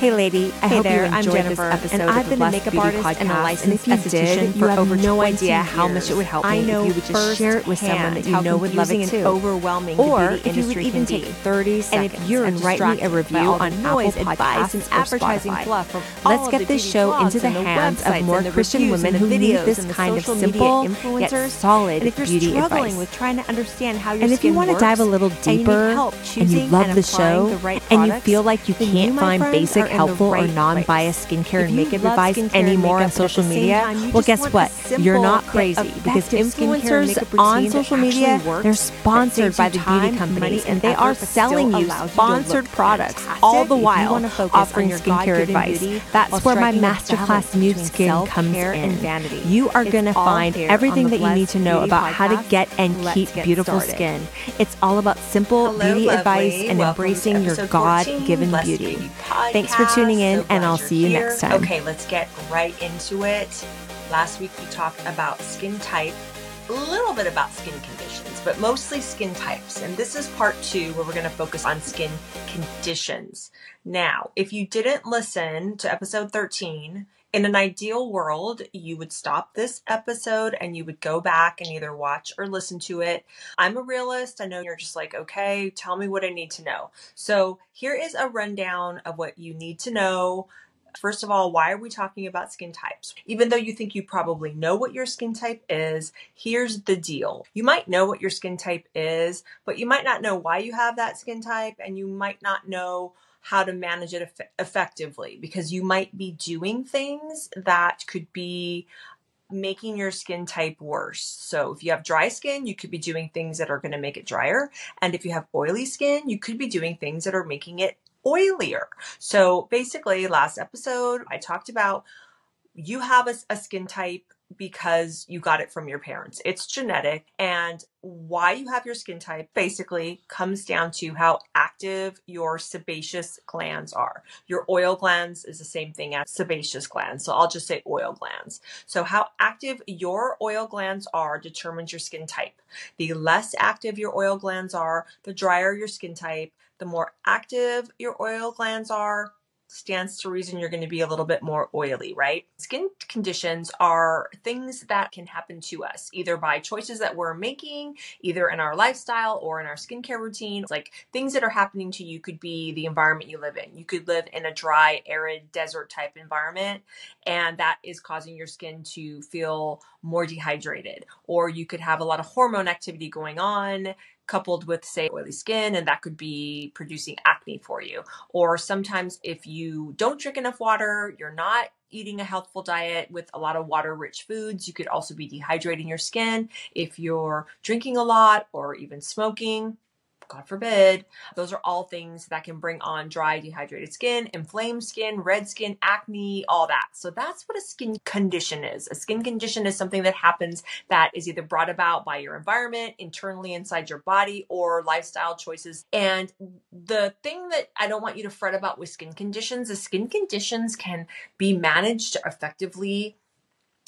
Hey, lady. I Hey hope there, you I'm Jennifer, this episode and I've been a makeup artist podcast, and a licensed and if you esthetician did, for you have over no 20 idea how much it would years. help I me know if you would just share it with someone that you know would love it too. and overwhelming Or if you would even take be. 30 and seconds if you're and write me a review on Apple noise, advice, Podcasts and advertising Spotify. fluff Let's get this show into the and hands of more and Christian women and who need this and kind of simple yet influencers. solid and if you're beauty struggling advice. with trying to understand how your And if you want to dive a little and deeper and you love and the show and you feel like you can't find basic, are in the helpful, or non-biased place. skincare and makeup advice anymore on makeup, at social media, time, well, guess what? You're not crazy because effective skincare and influencers on social media, they're sponsored by the time, beauty companies and and they are selling you sponsored products all the while offering on your skincare advice. That's where my masterclass Nude Skin comes in. vanity. You are going to find everything that you need to know about how to get and keep beautiful skin. It's all about simple Hello, beauty advice and Welcome embracing your God 14, given. Beauty Thanks for tuning in, So and I'll see you here. next time. Okay, let's get right into it. Last week we talked about skin type, a little bit about skin conditions, but mostly skin types. And this is part two where we're going to focus on skin conditions. Now, if you didn't listen to episode 13, in an ideal world, you would stop this episode and you would go back and either watch or listen to it. I'm a realist. I know you're just like, okay, tell me what I need to know. So here is a rundown of what you need to know. First of all, why are we talking about skin types? Even though you think you probably know what your skin type is, here's the deal. You might know what your skin type is, but you might not know why you have that skin type, and you might not know how to manage it eff- effectively because you might be doing things that could be making your skin type worse. So if you have dry skin, you could be doing things that are going to make it drier. And if you have oily skin, you could be doing things that are making it oilier. So basically, last episode, I talked about you have a, a skin type because you got it from your parents. It's genetic. And why you have your skin type basically comes down to how active your sebaceous glands are. Your oil glands is the same thing as sebaceous glands. So I'll just say oil glands. So how active your oil glands are determines your skin type. The less active your oil glands are, the drier your skin type. The more active your oil glands are, stands to reason you're going to be a little bit more oily, right? Skin conditions are things that can happen to us either by choices that we're making, either in our lifestyle or in our skincare routine. Like things that are happening to you could be the environment you live in. You could live in a dry, arid, desert type environment, and that is causing your skin to feel more dehydrated. Or you could have a lot of hormone activity going on coupled with say oily skin and that could be producing acne for you. Or sometimes if you don't drink enough water you're not eating a healthful diet with a lot of water rich foods you could also be dehydrating your skin. If you're drinking a lot or even smoking God forbid. Those are all things that can bring on dry, dehydrated skin, inflamed skin, red skin, acne, all that. So that's what a skin condition is. A skin condition is something that happens that is either brought about by your environment, internally inside your body, or lifestyle choices. And the thing that I don't want you to fret about with skin conditions is skin conditions can be managed effectively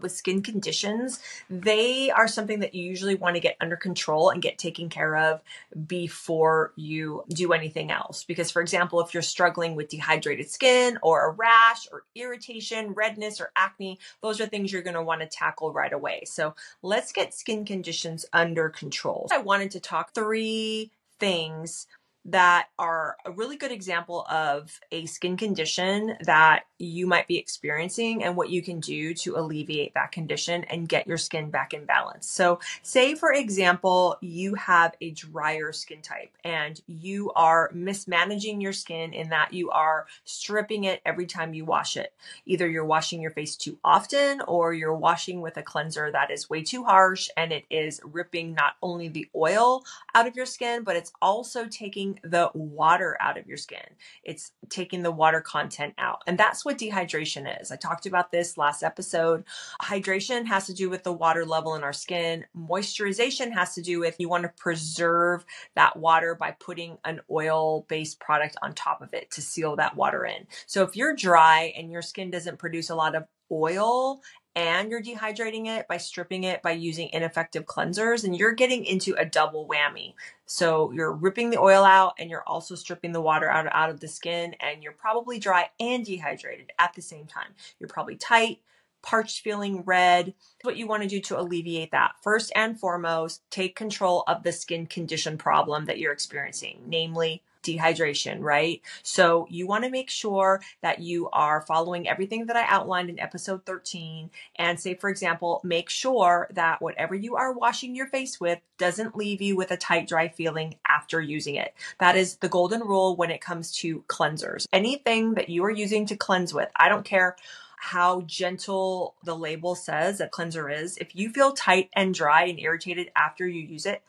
with skin conditions, they are something that you usually want to get under control and get taken care of before you do anything else. Because, for example, if you're struggling with dehydrated skin or a rash or irritation, redness, or acne, those are things you're going to want to tackle right away. So, let's get skin conditions under control. I wanted to talk three things that are a really good example of a skin condition that you might be experiencing and what you can do to alleviate that condition and get your skin back in balance. So, say for example, you have a drier skin type and you are mismanaging your skin in that you are stripping it every time you wash it. Either you're washing your face too often or you're washing with a cleanser that is way too harsh and it is ripping not only the oil out of your skin, but it's also taking the water out of your skin. It's taking the water content out. And that's what dehydration is. I talked about this last episode. Hydration has to do with the water level in our skin. Moisturization has to do with you want to preserve that water by putting an oil based product on top of it to seal that water in. So if you're dry and your skin doesn't produce a lot of oil and you're dehydrating it by stripping it by using ineffective cleansers and you're getting into a double whammy. So you're ripping the oil out and you're also stripping the water out, out of the skin and you're probably dry and dehydrated at the same time. You're probably tight, parched feeling red. What you want to do to alleviate that, first and foremost, take control of the skin condition problem that you're experiencing, namely dehydration, right? So you want to make sure that you are following everything that I outlined in episode 13. And say, for example, make sure that whatever you are washing your face with doesn't leave you with a tight, dry feeling after using it. That is the golden rule when it comes to cleansers. Anything that you are using to cleanse with, I don't care how gentle the label says a cleanser is. If you feel tight and dry and irritated after you use it,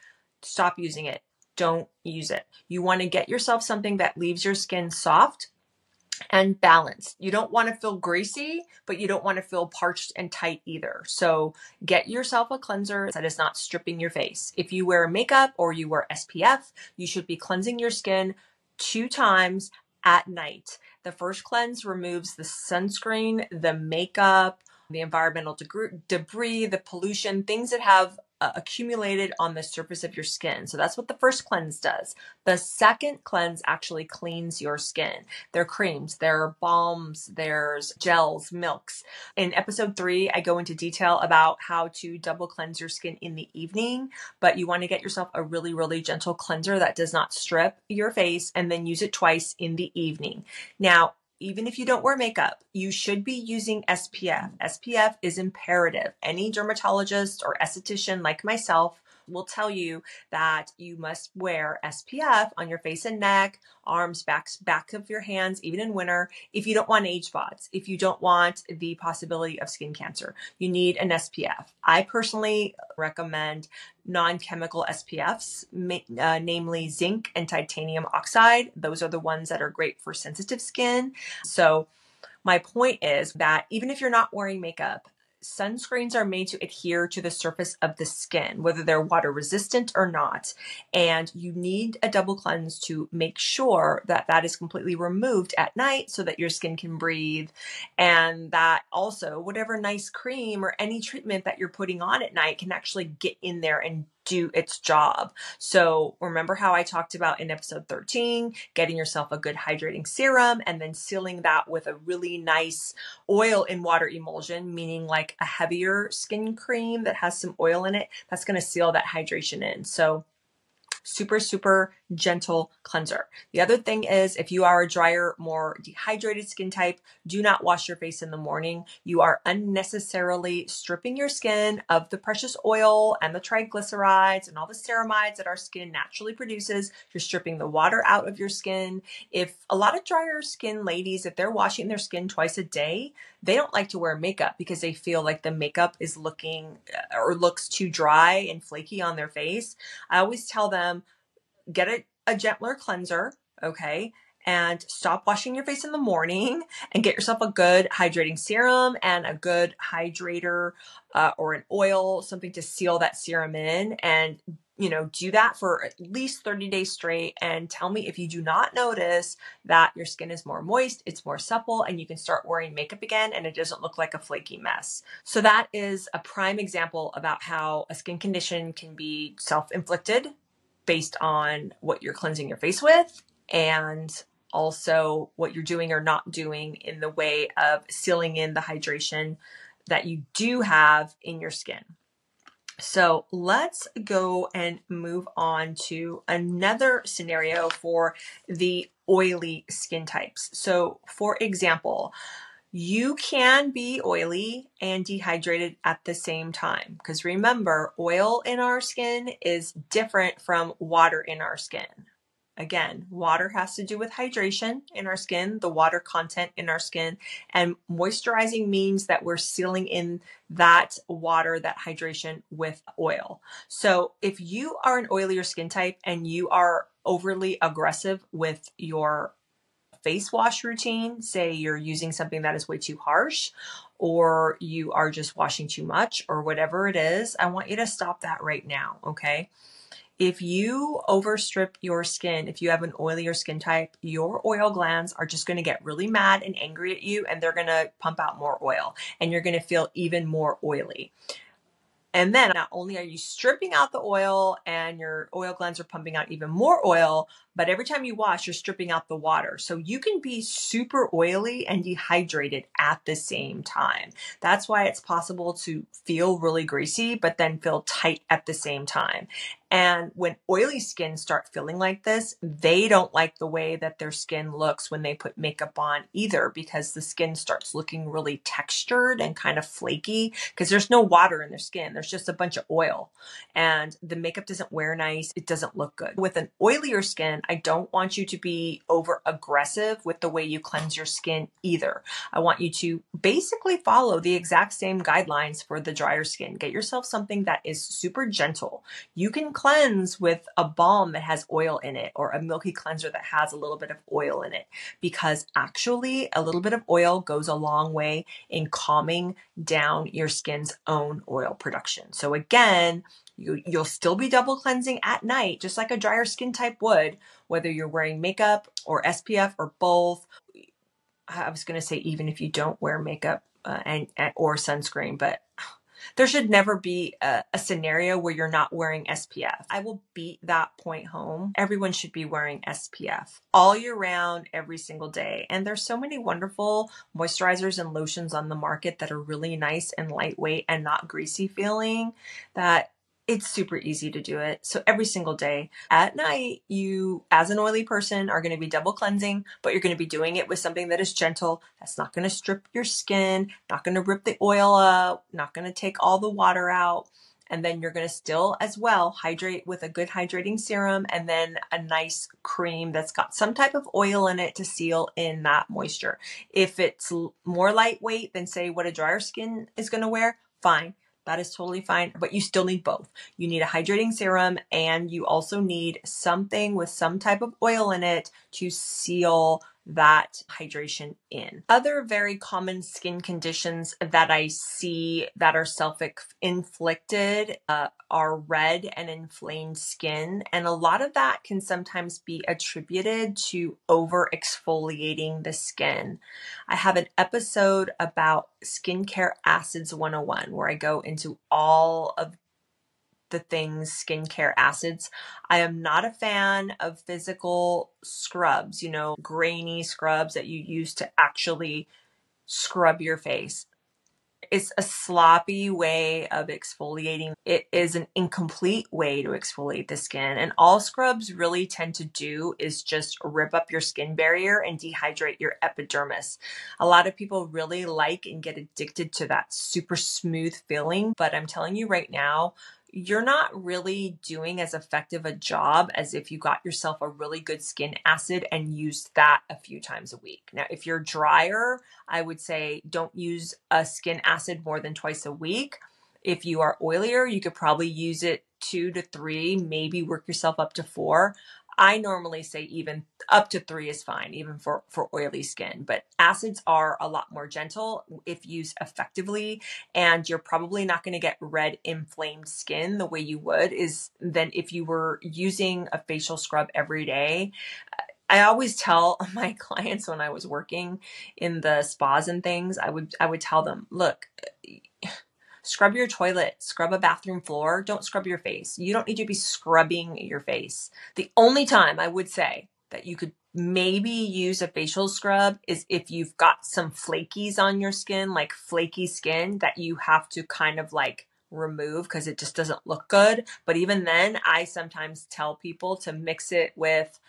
stop using it. Don't use it. You want to get yourself something that leaves your skin soft and balanced. You don't want to feel greasy, but you don't want to feel parched and tight either. So get yourself a cleanser that is not stripping your face. If you wear makeup or you wear SPF, you should be cleansing your skin two times at night. The first cleanse removes the sunscreen, the makeup, the environmental debris, the pollution, things that have Uh, accumulated on the surface of your skin. So that's what the first cleanse does. The second cleanse actually cleans your skin. There are creams, there are balms, there's gels, milks. In episode three, I go into detail about how to double cleanse your skin in the evening, but you want to get yourself a really, really gentle cleanser that does not strip your face and then use it twice in the evening. Now, even if you don't wear makeup, you should be using SPF. SPF is imperative. Any dermatologist or esthetician like myself will tell you that you must wear SPF on your face and neck, arms, backs, back of your hands, even in winter, if you don't want age spots, if you don't want the possibility of skin cancer. You need an SPF. I personally recommend non-chemical SPFs, uh, namely zinc and titanium oxide. Those are the ones that are great for sensitive skin. So my point is that even if you're not wearing makeup, sunscreens are made to adhere to the surface of the skin, whether they're water resistant or not. And you need a double cleanse to make sure that that is completely removed at night so that your skin can breathe. And that also, whatever nice cream or any treatment that you're putting on at night can actually get in there and do its job. So remember how I talked about in episode 13, getting yourself a good hydrating serum and then sealing that with a really nice oil in water emulsion, meaning like a heavier skin cream that has some oil in it. That's going to seal that hydration in. So super, super gentle cleanser. The other thing is if you are a drier, more dehydrated skin type, do not wash your face in the morning. You are unnecessarily stripping your skin of the precious oil and the triglycerides and all the ceramides that our skin naturally produces. You're stripping the water out of your skin. If a lot of drier skin ladies, if they're washing their skin twice a day, they don't like to wear makeup because they feel like the makeup is looking uh, or looks too dry and flaky on their face. I always tell them get a, a gentler cleanser, okay? And stop washing your face in the morning and get yourself a good hydrating serum and a good hydrator uh, or an oil, something to seal that serum in. And, you know, do that for at least 30 days straight and tell me if you do not notice that your skin is more moist, it's more supple, and you can start wearing makeup again and it doesn't look like a flaky mess. So, that is a prime example about how a skin condition can be self inflicted based on what you're cleansing your face with and also what you're doing or not doing in the way of sealing in the hydration that you do have in your skin. So let's go and move on to another scenario for the oily skin types. So, for example, you can be oily and dehydrated at the same time. Because remember, oil in our skin is different from water in our skin. Again, water has to do with hydration in our skin, the water content in our skin, and moisturizing means that we're sealing in that water, that hydration with oil. So if you are an oilier skin type and you are overly aggressive with your face wash routine, say you're using something that is way too harsh, or you are just washing too much, or whatever it is, I want you to stop that right now, okay? If you overstrip your skin, if you have an oilier skin type, your oil glands are just going to get really mad and angry at you and they're going to pump out more oil and you're going to feel even more oily. And then not only are you stripping out the oil and your oil glands are pumping out even more oil, but every time you wash, you're stripping out the water. So you can be super oily and dehydrated at the same time. That's why it's possible to feel really greasy, but then feel tight at the same time. And when oily skin start feeling like this, they don't like the way that their skin looks when they put makeup on either because the skin starts looking really textured and kind of flaky because there's no water in their skin. There's just a bunch of oil and the makeup doesn't wear nice. It doesn't look good. With an oilier skin, I don't want you to be over aggressive with the way you cleanse your skin either. I want you to basically follow the exact same guidelines for the drier skin. Get yourself something that is super gentle. You can cleanse with a balm that has oil in it or a milky cleanser that has a little bit of oil in it because actually a little bit of oil goes a long way in calming down your skin's own oil production. So again, you, you'll still be double cleansing at night, just like a drier skin type would, whether you're wearing makeup or SPF or both. I was going to say even if you don't wear makeup uh, and, and or sunscreen, but there should never be a, a, scenario where you're not wearing SPF. I will beat that point home. Everyone should be wearing SPF all year round, every single day. And there's so many wonderful moisturizers and lotions on the market that are really nice and lightweight and not greasy feeling that it's super easy to do it. So every single day at night, you, as an oily person, are going to be double cleansing, but you're going to be doing it with something that is gentle. That's not going to strip your skin, not going to rip the oil up, not going to take all the water out. And then you're going to still, as well, hydrate with a good hydrating serum and then a nice cream that's got some type of oil in it to seal in that moisture. If it's more lightweight than, say, what a drier skin is going to wear, fine that is totally fine, but you still need both. You need a hydrating serum and you also need something with some type of oil in it to seal that hydration in. Other very common skin conditions that I see that are self inflicted uh, are red and inflamed skin. And a lot of that can sometimes be attributed to over exfoliating the skin. I have an episode about skincare acids 101 where I go into all of the things skincare acids. I am not a fan of physical scrubs, you know, grainy scrubs that you use to actually scrub your face. It's a sloppy way of exfoliating. It is an incomplete way to exfoliate the skin. And all scrubs really tend to do is just rip up your skin barrier and dehydrate your epidermis. A lot of people really like and get addicted to that super smooth feeling. But I'm telling you right now, you're not really doing as effective a job as if you got yourself a really good skin acid and used that a few times a week. Now, if you're drier, I would say don't use a skin acid more than twice a week. If you are oilier, you could probably use it two to three, maybe work yourself up to four. I normally say even up to three is fine, even for, for oily skin. But acids are a lot more gentle if used effectively, and you're probably not going to get red inflamed skin the way you would is than if you were using a facial scrub every day. I always tell my clients when I was working in the spas and things, I would I would tell them, look, Scrub your toilet, scrub a bathroom floor, don't scrub your face. You don't need to be scrubbing your face. The only time I would say that you could maybe use a facial scrub is if you've got some flakies on your skin, like flaky skin that you have to kind of like remove because it just doesn't look good. But even then, I sometimes tell people to mix it with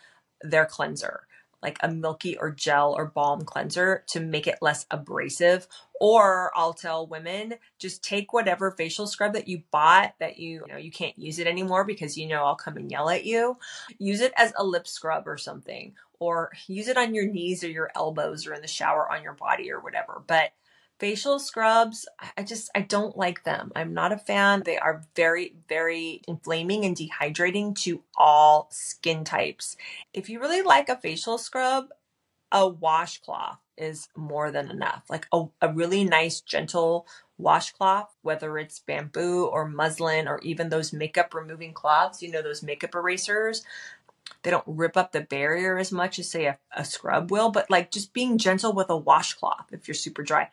their cleanser like a milky or gel or balm cleanser to make it less abrasive. Or I'll tell women just take whatever facial scrub that you bought that you, you know you can't use it anymore because you know I'll come and yell at you. Use it as a lip scrub or something, or use it on your knees or your elbows or in the shower on your body or whatever. But facial scrubs i just i don't like them i'm not a fan they are very very inflaming and dehydrating to all skin types if you really like a facial scrub a washcloth is more than enough. Like a, a really nice, gentle washcloth, whether it's bamboo or muslin or even those makeup removing cloths, you know, those makeup erasers. They don't rip up the barrier as much as, say, a, a scrub will, but like just being gentle with a washcloth if you're super dry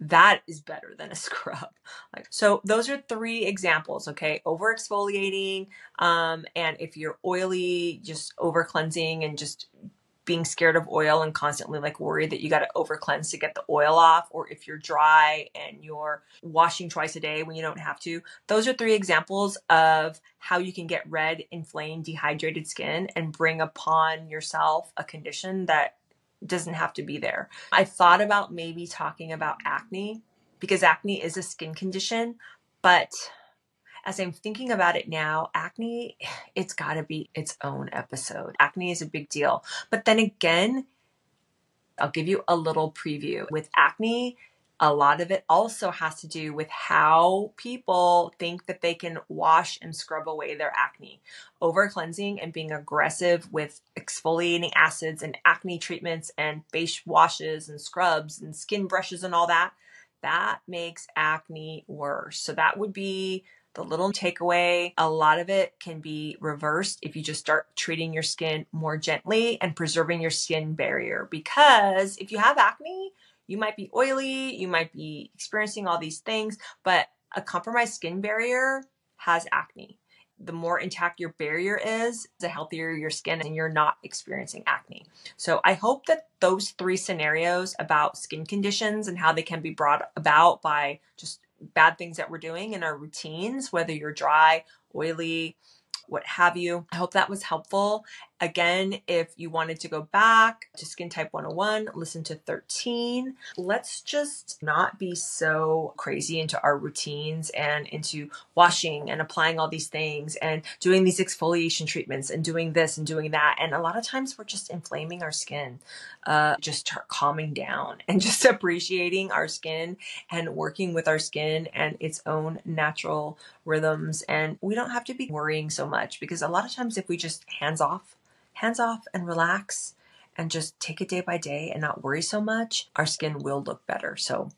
that is better than a scrub. Like so those are three examples, okay? Over exfoliating um and if you're oily, just over cleansing and just being scared of oil and constantly like worried that you got to over cleanse to get the oil off, or if you're dry and you're washing twice a day when you don't have to. Those are three examples of how you can get red, inflamed, dehydrated skin and bring upon yourself a condition that doesn't have to be there. I thought about maybe talking about acne because acne is a skin condition, but as I'm thinking about it now, acne, it's got to be its own episode. Acne is a big deal. But then again, I'll give you a little preview. With acne, a lot of it also has to do with how people think that they can wash and scrub away their acne. Over cleansing and being aggressive with exfoliating acids and acne treatments and face washes and scrubs and skin brushes and all that, that makes acne worse. So that would be the little takeaway. A lot of it can be reversed if you just start treating your skin more gently and preserving your skin barrier. Because if you have acne, you might be oily, you might be experiencing all these things, but a compromised skin barrier has acne. The more intact your barrier is, the healthier your skin and you're not experiencing acne. So I hope that those three scenarios about skin conditions and how they can be brought about by just bad things that we're doing in our routines, whether you're dry, oily, what have you. I hope that was helpful. Again, if you wanted to go back to Skin Type 101, listen to 13. Let's just not be so crazy into our routines and into washing and applying all these things and doing these exfoliation treatments and doing this and doing that. And a lot of times we're just inflaming our skin, uh, just calming down and just appreciating our skin and working with our skin and its own natural rhythms. And we don't have to be worrying so much because a lot of times if we just hands off, hands off and relax and just take it day by day and not worry so much, our skin will look better. So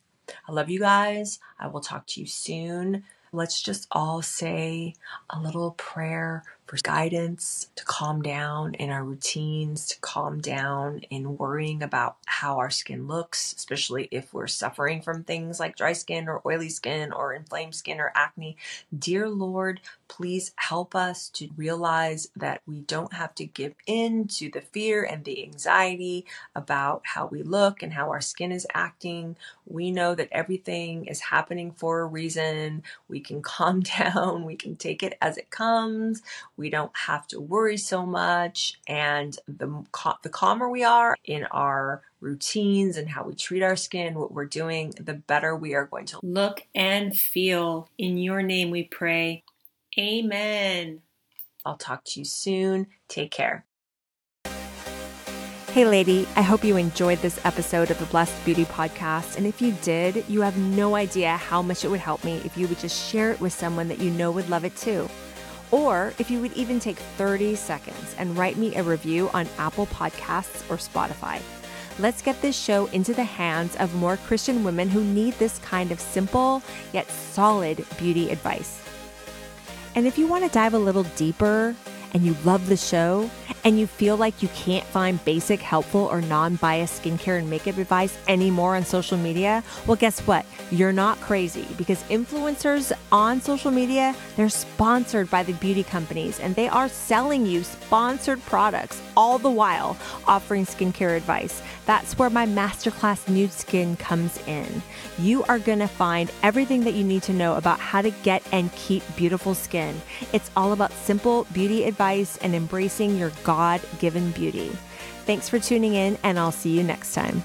I love you guys. I will talk to you soon. Let's just all say a little prayer for guidance to calm down in our routines, to calm down in worrying about how our skin looks, especially if we're suffering from things like dry skin or oily skin or inflamed skin or acne. Dear Lord, please help us to realize that we don't have to give in to the fear and the anxiety about how we look and how our skin is acting. We know that everything is happening for a reason. We can calm down, we can take it as it comes. We don't have to worry so much. And the, the calmer we are in our routines and how we treat our skin, what we're doing, the better we are going to look and feel. In your name we pray. Amen. I'll talk to you soon. Take care. Hey, lady, I hope you enjoyed this episode of the Blessed Beauty Podcast. And if you did, you have no idea how much it would help me if you would just share it with someone that you know would love it too. Or if you would even take 30 seconds and write me a review on Apple Podcasts or Spotify. Let's get this show into the hands of more Christian women who need this kind of simple yet solid beauty advice. And if you want to dive a little deeper and you love the show and you feel like you can't find basic, helpful, or non biased skincare and makeup advice anymore on social media, well, guess what? You're not crazy because influencers on social media, they're sponsored by the beauty companies and they are selling you sponsored products all the while offering skincare advice. That's where my masterclass Nude Skin comes in. You are going to find everything that you need to know about how to get and keep beautiful skin. It's all about simple beauty advice and embracing your God given beauty. Thanks for tuning in, and I'll see you next time.